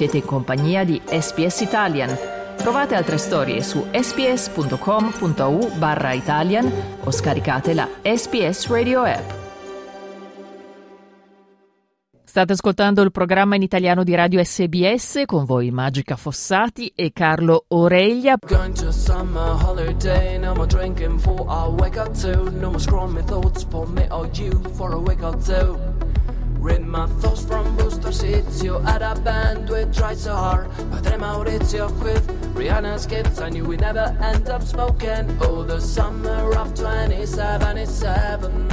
Siete in compagnia di SPS Italian. Trovate altre storie su sps.com.au barra Italian o scaricate la SPS Radio app. State ascoltando il programma in italiano di Radio SBS con voi Magica Fossati e Carlo Oreglia. Going to summer holiday, no. Read my thoughts Sitio at a band with Dry Sahar Padre Maurizio with Rihanna's kids I knew we never end up smoking Oh, the summer of 2077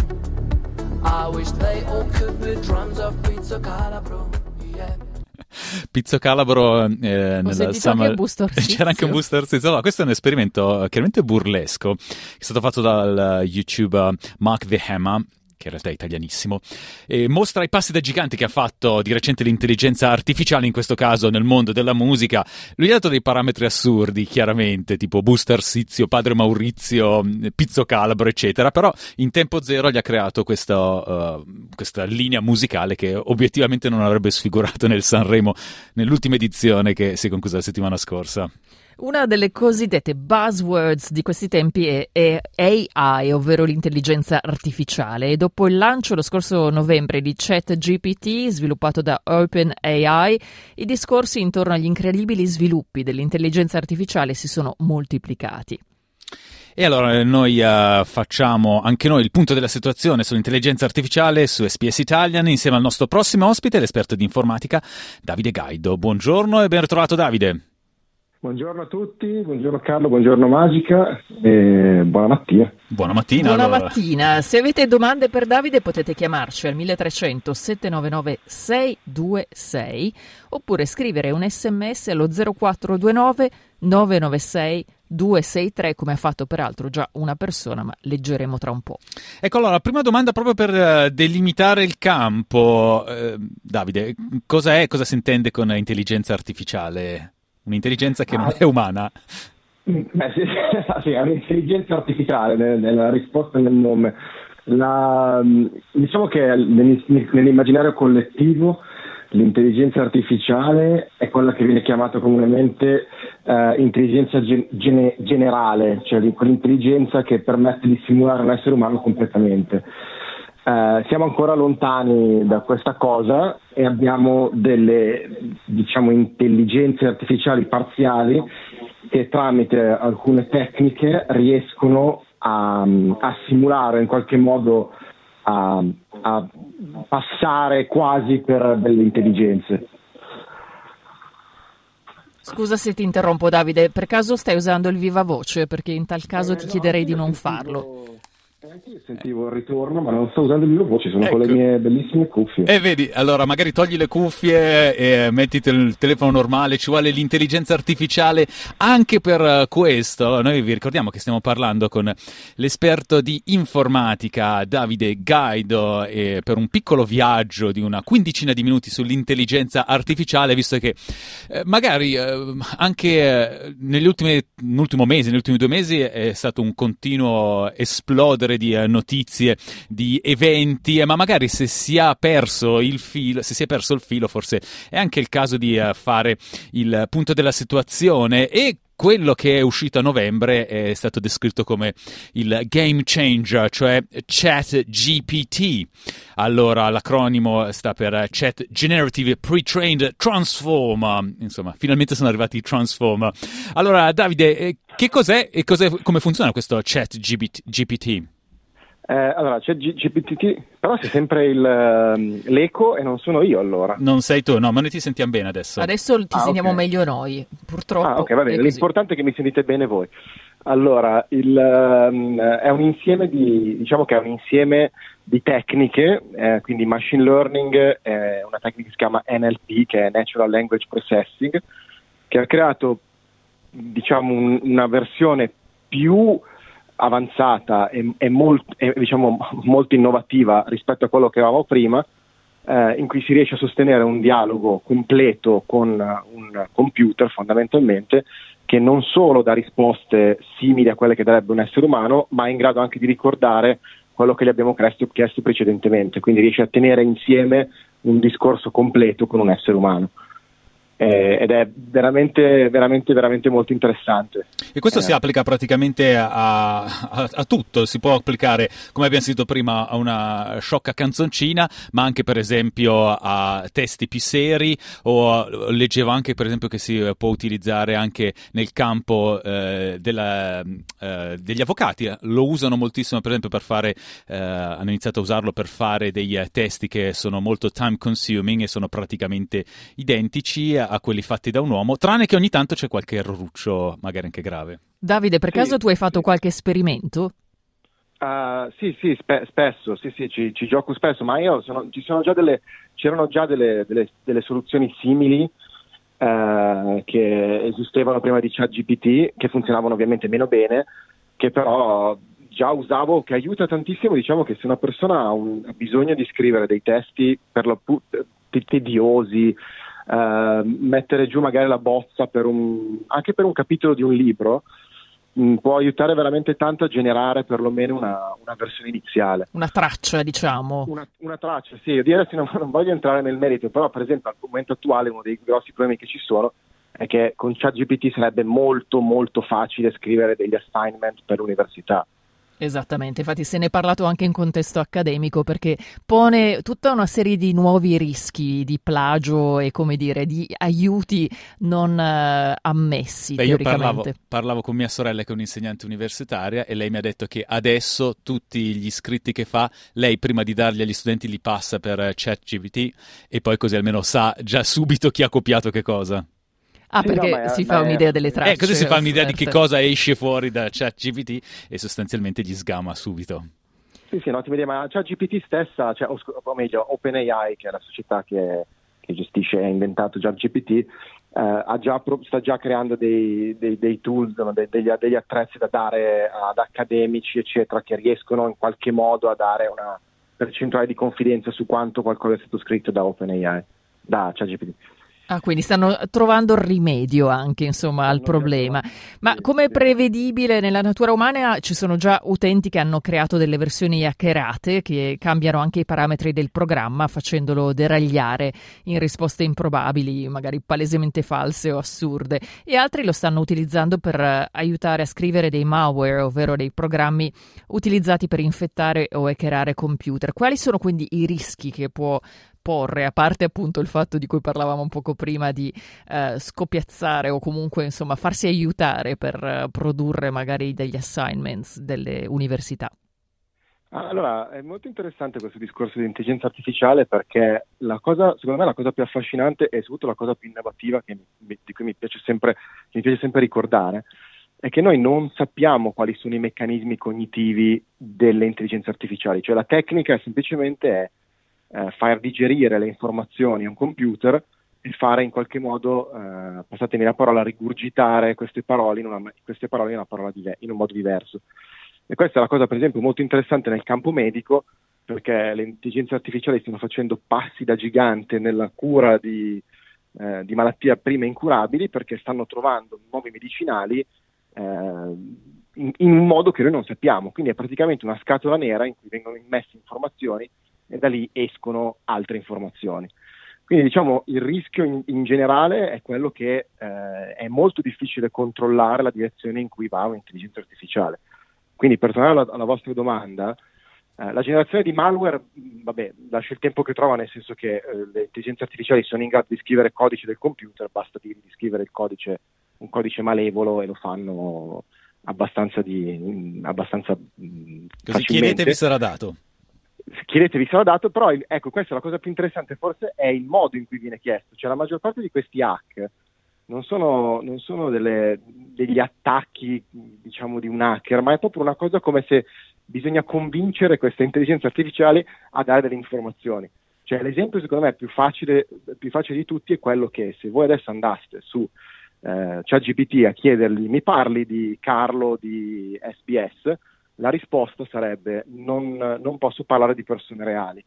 I wish they all could be drums of Pizzo Calabro yeah. Pizzo Calabro eh, nella summer... c'era anche un booster Sizio. No, questo è un esperimento chiaramente burlesco che è stato fatto dal YouTube Mark The Hammer che in realtà è italianissimo, e mostra i passi da gigante che ha fatto di recente l'intelligenza artificiale, in questo caso nel mondo della musica. Lui ha dato dei parametri assurdi, chiaramente, tipo Booster Sizio, Padre Maurizio, Pizzo Calabro, eccetera, però in tempo zero gli ha creato questa, uh, questa linea musicale che obiettivamente non avrebbe sfigurato nel Sanremo nell'ultima edizione che si è conclusa la settimana scorsa. Una delle cosiddette buzzwords di questi tempi è, è, AI, ovvero l'intelligenza artificiale. E dopo il lancio lo scorso novembre di ChatGPT, sviluppato da OpenAI, i discorsi intorno agli incredibili sviluppi dell'intelligenza artificiale si sono moltiplicati. E allora noi uh, facciamo anche noi il punto della situazione sull'intelligenza artificiale su SPS Italian insieme al nostro prossimo ospite, l'esperto di informatica Davide Gaido. Buongiorno e ben ritrovato Davide. Buongiorno a tutti, buongiorno Carlo, buongiorno Magica e buona mattina. Buona mattina. Buona allora. mattina. Se avete domande per Davide potete chiamarci al 1300 799 626 oppure scrivere un sms allo 0429 996 263 come ha fatto peraltro già una persona ma leggeremo tra un po'. Ecco allora, prima domanda proprio per uh, delimitare il campo. Uh, Davide, cosa è, cosa si intende con intelligenza artificiale? Un'intelligenza che ah. non è umana. Beh, sì, sì, è un'intelligenza artificiale nella risposta nel nome. La, diciamo che nell'immaginario collettivo l'intelligenza artificiale è quella che viene chiamata comunemente eh, intelligenza gen- generale, cioè quell'intelligenza che permette di simulare un essere umano completamente. Eh, siamo ancora lontani da questa cosa e abbiamo delle diciamo, intelligenze artificiali parziali che tramite alcune tecniche riescono a, a simulare in qualche modo a, a passare quasi per delle intelligenze. Scusa se ti interrompo Davide, per caso stai usando il viva voce? Perché in tal caso eh, ti chiederei di non farlo. Anche io sentivo il ritorno, ma non sto usando le mie voci, sono ecco. con le mie bellissime cuffie. E vedi, allora magari togli le cuffie e mettiti il telefono normale, ci vuole l'intelligenza artificiale anche per eh, questo. Noi vi ricordiamo che stiamo parlando con l'esperto di informatica Davide Gaido e per un piccolo viaggio di una quindicina di minuti sull'intelligenza artificiale, visto che eh, magari eh, anche eh, negli ultimi, nell'ultimo mese, negli ultimi due mesi è stato un continuo esplodere di eh, notizie, di eventi, eh, ma magari se si è perso il filo, se si è perso il filo, forse è anche il caso di eh, fare il punto della situazione e quello che è uscito a novembre è stato descritto come il game changer, cioè ChatGPT. Allora, l'acronimo sta per Chat Generative Pre-Trained Transform. Insomma, finalmente sono arrivati i Transform. Allora, Davide, che cos'è e cos'è, come funziona questo ChatGPT? Eh, allora c'è G- GPT, però c'è sempre il, uh, l'eco e non sono io allora. Non sei tu, no, ma noi ti sentiamo bene adesso. Adesso ti ah, sentiamo okay. meglio noi, purtroppo. Ah, ok, va bene, l'importante è che mi sentite bene voi. Allora, il, uh, è un insieme di, diciamo che è un insieme di tecniche, eh, quindi machine learning è una tecnica che si chiama NLP, che è Natural Language Processing, che ha creato, diciamo, un, una versione più avanzata e, e, molt, e diciamo, molto innovativa rispetto a quello che avevamo prima, eh, in cui si riesce a sostenere un dialogo completo con un computer fondamentalmente che non solo dà risposte simili a quelle che darebbe un essere umano, ma è in grado anche di ricordare quello che gli abbiamo chiesto, chiesto precedentemente, quindi riesce a tenere insieme un discorso completo con un essere umano. Eh, ed è veramente, veramente, veramente molto interessante. E questo eh. si applica praticamente a, a, a, tutto, si può applicare, come abbiamo sentito prima, a una sciocca canzoncina, ma anche per esempio a testi più seri o leggevo anche per esempio che si può utilizzare anche nel campo eh, della, eh, degli avvocati, lo usano moltissimo per esempio per fare, eh, hanno iniziato a usarlo per fare dei testi che sono molto time consuming e sono praticamente identici a quelli fatti da un uomo, tranne che ogni tanto c'è qualche errorruccio, magari anche grave. Davide, per caso tu hai fatto qualche esperimento? Uh, sì, sì, spe- spesso, sì, sì, ci, ci, gioco spesso, ma io sono, ci sono già delle, c'erano già delle, delle, delle soluzioni simili uh, che esistevano prima di ChatGPT, che funzionavano ovviamente meno bene, che però già usavo, che aiuta tantissimo, diciamo che se una persona ha, un, ha bisogno di scrivere dei testi per lo più tediosi, uh, mettere giù magari la bozza per un, anche per un capitolo di un libro, mh, mm, può aiutare veramente tanto a generare perlomeno una, una versione iniziale. Una traccia, diciamo. Una, una traccia, sì. Io adesso non, non voglio entrare nel merito, però per esempio al momento attuale uno dei grossi problemi che ci sono è che con ChatGPT sarebbe molto molto facile scrivere degli assignment per l'università Esattamente, infatti se ne è parlato anche in contesto accademico perché pone tutta una serie di nuovi rischi di plagio e come dire di aiuti non uh, ammessi. Beh, io parlavo, parlavo, con mia sorella che è un'insegnante universitaria e lei mi ha detto che adesso tutti gli iscritti che fa, lei prima di darli agli studenti li passa per ChatGPT e poi così almeno sa già subito chi ha copiato che cosa. Ah, sì, perché no, si fa un'idea delle tracce. Eh, così si fa un'idea di che cosa esce fuori da ChatGPT e sostanzialmente gli sgama subito. Sì, sì, un'ottima idea, ma ChatGPT stessa, cioè, o, o meglio, OpenAI, che è la società che, che gestisce e ha inventato ChatGPT, eh, già, sta già creando dei, dei, dei tools, degli, degli, attrezzi da dare ad accademici, eccetera, che riescono in qualche modo a dare una percentuale di confidenza su quanto qualcosa è stato scritto da OpenAI, da ChatGPT. Ah, quindi stanno trovando rimedio anche insomma, al problema. Ma come è prevedibile nella natura umana ci sono già utenti che hanno creato delle versioni hackerate che cambiano anche i parametri del programma facendolo deragliare in risposte improbabili, magari palesemente false o assurde, e altri lo stanno utilizzando per aiutare a scrivere dei malware, ovvero dei programmi utilizzati per infettare o hackerare computer. Quali sono quindi i rischi che può porre, a parte appunto il fatto di cui parlavamo un poco prima di eh, scopiazzare o comunque insomma farsi aiutare per eh, produrre magari degli assignments delle università? Allora, è molto interessante questo discorso di intelligenza artificiale perché la cosa, secondo me la cosa più affascinante e soprattutto la cosa più innovativa che mi, di cui mi piace, sempre, mi piace sempre ricordare è che noi non sappiamo quali sono i meccanismi cognitivi delle intelligenze artificiali, cioè la tecnica semplicemente è eh, far digerire le informazioni a un computer e fare in qualche modo, eh, passatemi la parola, rigurgitare queste parole in, una, queste parole in, una dive- in un modo diverso. E questa è la cosa, per esempio, molto interessante nel campo medico, perché le intelligenze artificiali stanno facendo passi da gigante nella cura di, eh, di malattie prima incurabili, perché stanno trovando nuovi medicinali eh, in, in, un modo che noi non sappiamo. Quindi è praticamente una scatola nera in cui vengono immesse informazioni e da lì escono altre informazioni. Quindi diciamo il rischio in, in generale è quello che eh, è molto difficile controllare la direzione in cui va un'intelligenza artificiale. Quindi per tornare alla, alla vostra domanda, eh, la generazione di malware, vabbè, lascia il tempo che trova, nel senso che eh, le intelligenze artificiali sono in grado di scrivere codice del computer, basta dirgli di scrivere codice, un codice malevolo e lo fanno abbastanza, di, abbastanza Così facilmente. chiedetevi sarà dato chiedetevi se l'ho dato, però ecco, questa è la cosa più interessante forse è il modo in cui viene chiesto, cioè la maggior parte di questi hack non sono, non sono delle, degli attacchi diciamo di un hacker, ma è proprio una cosa come se bisogna convincere queste intelligenze artificiali a dare delle informazioni. Cioè l'esempio secondo me più facile, più facile di tutti è quello che se voi adesso andaste su eh, ChatGPT a chiedergli mi parli di Carlo di SBS, la risposta sarebbe non, non posso parlare di persone reali.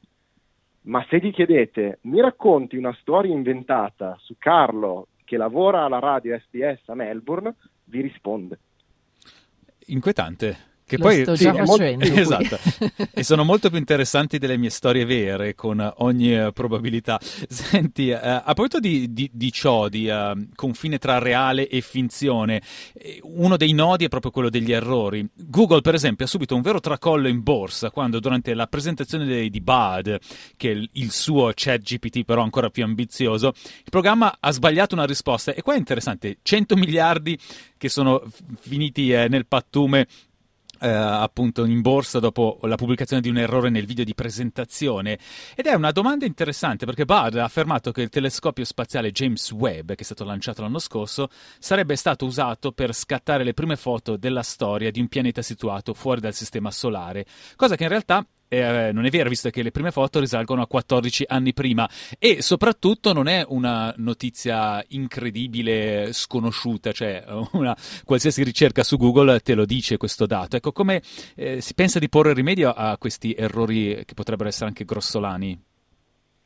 Ma se gli chiedete, mi racconti una storia inventata su Carlo che lavora alla radio SBS a Melbourne, vi risponde. Inquietante. Che Lo poi sto già facendo. Molto... esatto. e sono molto più interessanti delle mie storie vere, con ogni uh, probabilità. Senti, uh, a proposito di, di, di, ciò, di uh, confine tra reale e finzione, uno dei nodi è proprio quello degli errori. Google, per esempio, ha subito un vero tracollo in borsa quando durante la presentazione di, di Bud, che è il, il suo chat GPT però ancora più ambizioso, il programma ha sbagliato una risposta. E qua è interessante, 100 miliardi che sono finiti eh, nel pattume eh, appunto in borsa dopo la pubblicazione di un errore nel video di presentazione. Ed è una domanda interessante perché Bud ha affermato che il telescopio spaziale James Webb, che è stato lanciato l'anno scorso, sarebbe stato usato per scattare le prime foto della storia di un pianeta situato fuori dal sistema solare, cosa che in realtà eh, non è vero, visto che le prime foto risalgono a 14 anni prima e soprattutto non è una notizia incredibile, sconosciuta, cioè una qualsiasi ricerca su Google te lo dice questo dato. Ecco, come eh, si pensa di porre rimedio a questi errori che potrebbero essere anche grossolani?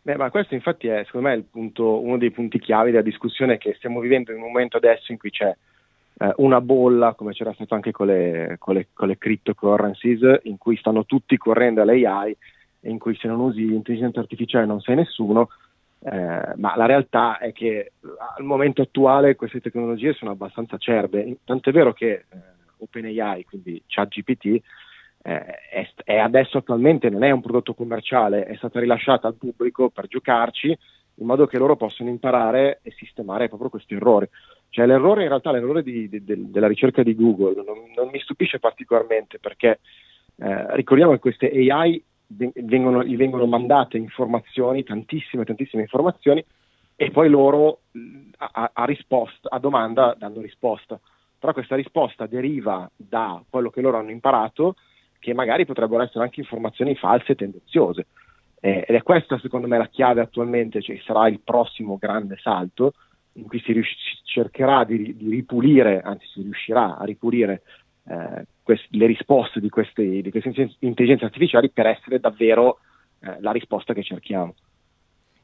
Beh, ma questo infatti è secondo me punto, uno dei punti chiavi della discussione che stiamo vivendo in un momento adesso in cui c'è eh, una bolla, come c'era stato anche con le, con, le, con le cryptocurrencies, in cui stanno tutti correndo all'AI e in cui se non usi l'intelligenza artificiale non sei nessuno, eh, ma la realtà è che al momento attuale queste tecnologie sono abbastanza acerbe, tanto è vero che eh, OpenAI, quindi ChatGPT, eh, è, è, adesso attualmente non è un prodotto commerciale, è stata rilasciata al pubblico per giocarci in modo che loro possano imparare e sistemare proprio questi errori. Cioè l'errore in realtà, l'errore di, di, di, della ricerca di Google non, non, mi stupisce particolarmente perché eh, ricordiamo che queste AI vengono, gli vengono mandate informazioni, tantissime, tantissime informazioni e poi loro a, a, risposta, a domanda danno risposta. Però questa risposta deriva da quello che loro hanno imparato che magari potrebbero essere anche informazioni false e tendenziose. Eh, ed è questa secondo me la chiave attualmente, cioè sarà il prossimo grande salto in cui si, rius- cercherà di, di, ripulire, anzi si riuscirà a ripulire eh, quest- le risposte di queste, di queste, intelligenze artificiali per essere davvero eh, la risposta che cerchiamo.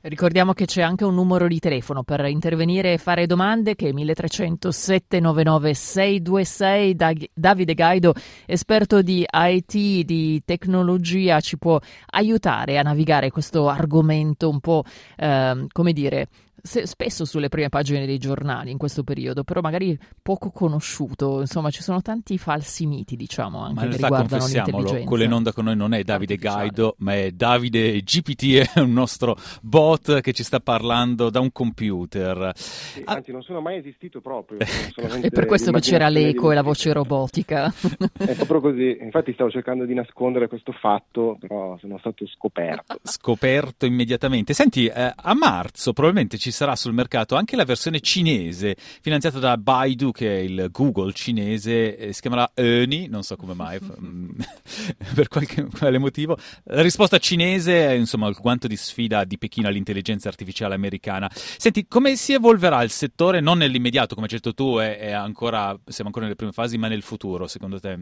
Ricordiamo che c'è anche un numero di telefono per intervenire e fare domande che è 1300 799 626. Davide Gaido, esperto di IT, di tecnologia, ci può aiutare a navigare questo argomento un po', eh, come dire, se, spesso sulle prime pagine dei giornali in questo periodo, però magari poco conosciuto. Insomma, ci sono tanti falsi miti, diciamo, anche ma che riguardano l'intelligenza. Quello in onda con noi non è Davide Gaido, ma è Davide GPT, è un nostro bot che ci sta parlando da un computer. Sì, ah, anzi, non sono mai esistito proprio. è per questo che c'era l'eco e la voce robotica. è proprio così. Infatti stavo cercando di nascondere questo fatto, però sono stato scoperto. Scoperto immediatamente. Senti, eh, a marzo probabilmente ci ci sarà sul mercato anche la versione cinese, finanziata da Baidu, che è il Google cinese, eh, si chiamerà Ernie, non so come mai, per qualche, quale motivo. La risposta cinese è insomma il guanto di sfida di Pechino all'intelligenza artificiale americana. Senti, come si evolverà il settore, non nell'immediato, come hai detto tu, è, è ancora, siamo ancora nelle prime fasi, ma nel futuro, secondo te?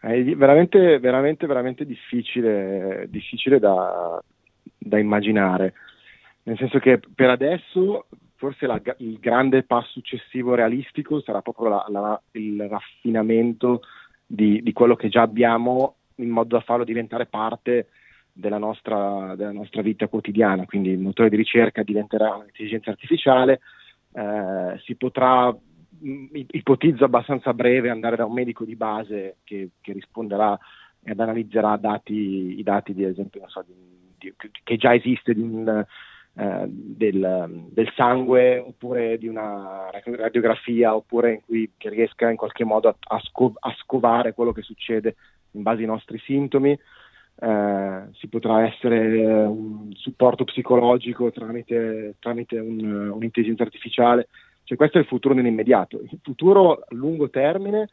È veramente, veramente, veramente difficile, difficile da, da immaginare nel senso che per adesso forse la, il grande passo successivo realistico sarà proprio la, la, il raffinamento di, di, quello che già abbiamo in modo da farlo diventare parte della nostra, della nostra vita quotidiana, quindi il motore di ricerca diventerà un'intelligenza artificiale, eh, si potrà, ipotizzo abbastanza breve, andare da un medico di base che, che risponderà ed analizzerà dati, i dati di esempio so, di, di, che già esiste di un eh, del, del, sangue oppure di una radiografia oppure in cui che riesca in qualche modo a, a, sco- a scovare quello che succede in base ai nostri sintomi. Eh, si potrà essere un supporto psicologico tramite, tramite un, un'intelligenza artificiale. Cioè, questo è il futuro nell'immediato. Il futuro a lungo termine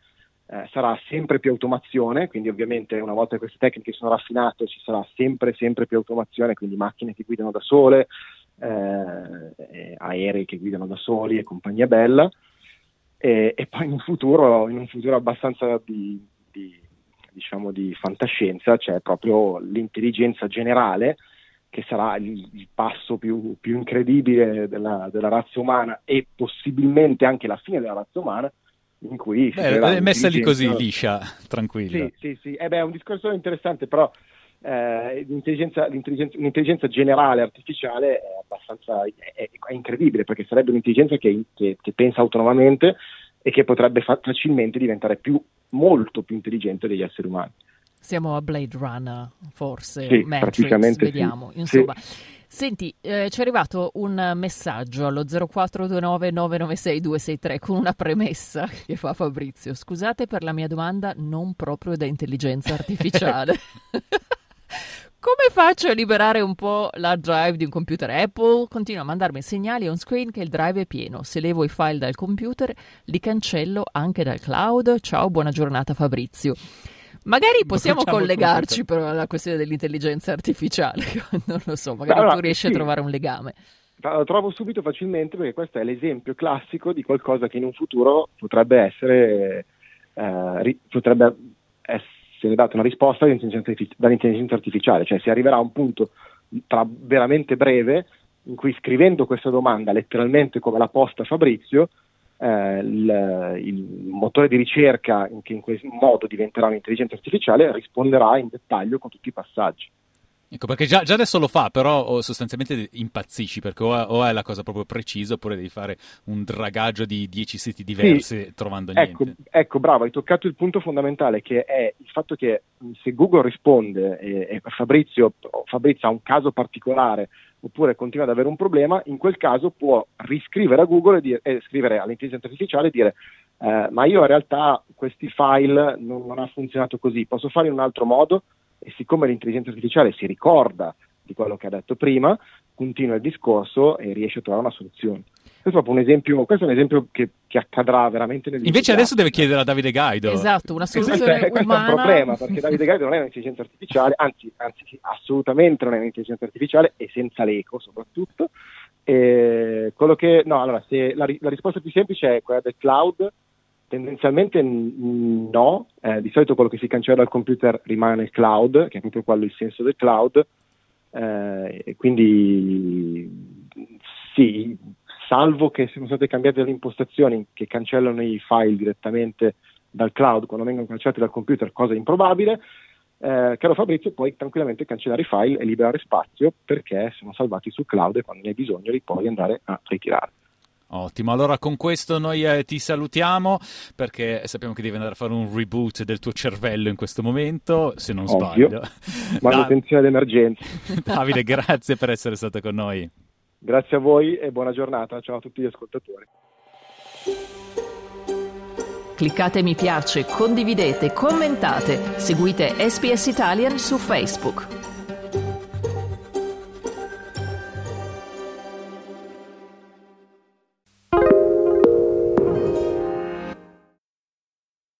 eh, sarà sempre più automazione, quindi ovviamente una volta che queste tecniche sono raffinate ci sarà sempre, sempre più automazione, quindi macchine che guidano da sole, eh, aerei che guidano da soli e compagnia bella, e, e poi in un, futuro, in un futuro, abbastanza di, di, diciamo di fantascienza c'è proprio l'intelligenza generale che sarà il, il passo più, più incredibile della, della razza umana e possibilmente anche la fine della razza umana, in cui... Beh, è messa lì così, liscia, tranquilla. Sì, sì, sì. Eh beh, è un discorso interessante, però eh, l'intelligenza, l'intelligenza, un'intelligenza, generale artificiale è abbastanza è, è incredibile, perché sarebbe un'intelligenza che, che, che pensa autonomamente e che potrebbe fa- facilmente diventare più, molto più intelligente degli esseri umani. Siamo a Blade Runner, forse, sì, Matrix, vediamo. Sì. Insomma, sì. Senti, eh, ci è arrivato un messaggio allo 0429 996 263 con una premessa che fa Fabrizio. Scusate per la mia domanda non proprio da intelligenza artificiale. Come faccio a liberare un po' l'hard drive di un computer Apple? Continua a mandarmi segnali on screen che il drive è pieno. Se levo i file dal computer, li cancello anche dal cloud. Ciao, buona giornata Fabrizio. Magari possiamo collegarci però alla questione dell'intelligenza artificiale, non lo so, magari allora, tu riesci sì. a trovare un legame. Lo trovo subito facilmente perché questo è l'esempio classico di qualcosa che in un futuro potrebbe essere, eh, potrebbe essere data una risposta dall'intelligenza artificiale, cioè si arriverà a un punto tra veramente breve in cui scrivendo questa domanda letteralmente come l'ha posta Fabrizio, eh, il, il, motore di ricerca che in questo modo diventerà un'intelligenza artificiale risponderà in dettaglio con tutti i passaggi. Ecco, perché già, già, adesso lo fa, però sostanzialmente impazzisci, perché o, o, è la cosa proprio precisa, oppure devi fare un dragaggio di 10 siti diversi sì, trovando ecco, niente. Ecco, bravo, hai toccato il punto fondamentale, che è il fatto che se Google risponde e, e Fabrizio, Fabrizio ha un caso particolare oppure continua ad avere un problema, in quel caso può riscrivere a Google e, dire, e scrivere all'intelligenza artificiale e dire eh, ma io in realtà questi file non, non ha funzionato così, posso fare in un altro modo? E siccome l'intelligenza artificiale si ricorda di quello che ha detto prima, continua il discorso e riesce a trovare una soluzione. Questo è proprio un esempio, questo è un esempio che, che accadrà veramente nel Invece adesso deve chiedere a Davide Gaido. Esatto, una soluzione questo è, questo è un problema, perché Davide Gaido non è un'intelligenza artificiale, anzi, anzi assolutamente non è un'intelligenza artificiale e senza l'eco soprattutto. E quello che, no, allora, se la, la risposta più semplice è quella del cloud, Tendenzialmente no, eh, di solito quello che si cancella dal computer rimane il cloud, che è proprio quello il senso del cloud, eh, quindi sì, salvo che siano state cambiate delle impostazioni che cancellano i file direttamente dal cloud quando vengono cancellati dal computer, cosa improbabile, eh, caro Fabrizio, puoi tranquillamente cancellare i file e liberare spazio perché sono salvati sul cloud e quando ne hai bisogno li puoi andare a ritirare. Ottimo, allora con questo noi eh, ti salutiamo perché sappiamo che devi andare a fare un reboot del tuo cervello in questo momento, se non Ovvio. sbaglio. Manutenzione d'emergenza. Davide, grazie per essere stato con noi. Grazie a voi e buona giornata. Ciao a tutti gli ascoltatori. Cliccate mi piace, condividete, commentate, seguite SPS Italian su Facebook.